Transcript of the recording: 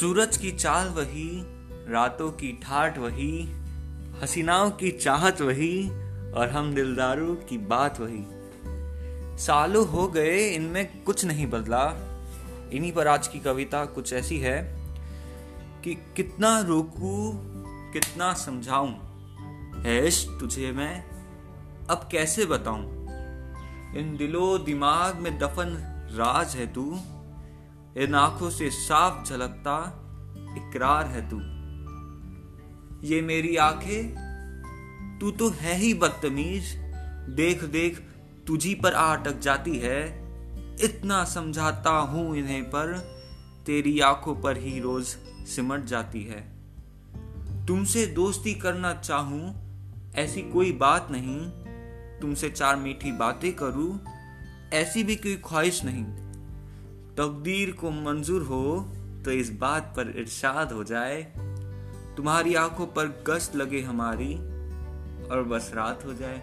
सूरज की चाल वही, रातों की ठाट वही, हसीनाओं की चाहत वही और हम दिलदारों की बात वही। सालों हो गए, इनमें कुछ नहीं बदला। इन्हीं पर आज की कविता कुछ ऐसी है कि कितना रोकू, कितना समझाऊं। हैश तुझे मैं अब कैसे बताऊँ? इन दिलो दिमाग में दफन राज है तू। इन आँखों से साफ़ झलकता, इकरार है तू। ये मेरी आँखें, तू तो है ही बदतमीज। देख देख तुझी पर आ अटक जाती है। इतना समझाता हूँ इन्हें पर, तेरी आँखों पर ही रोज सिमट जाती है। तुमसे दोस्ती करना चाहूँ, ऐसी कोई बात नहीं। तुमसे चार मीठी बातें करूँ, ऐसी भी कोई ख्वाहिश नहीं। तकदीर को मंजूर हो तो इस बात पर इरशाद हो जाए, तुम्हारी आँखों पर गश्त लगे हमारी, और बस रात हो जाए।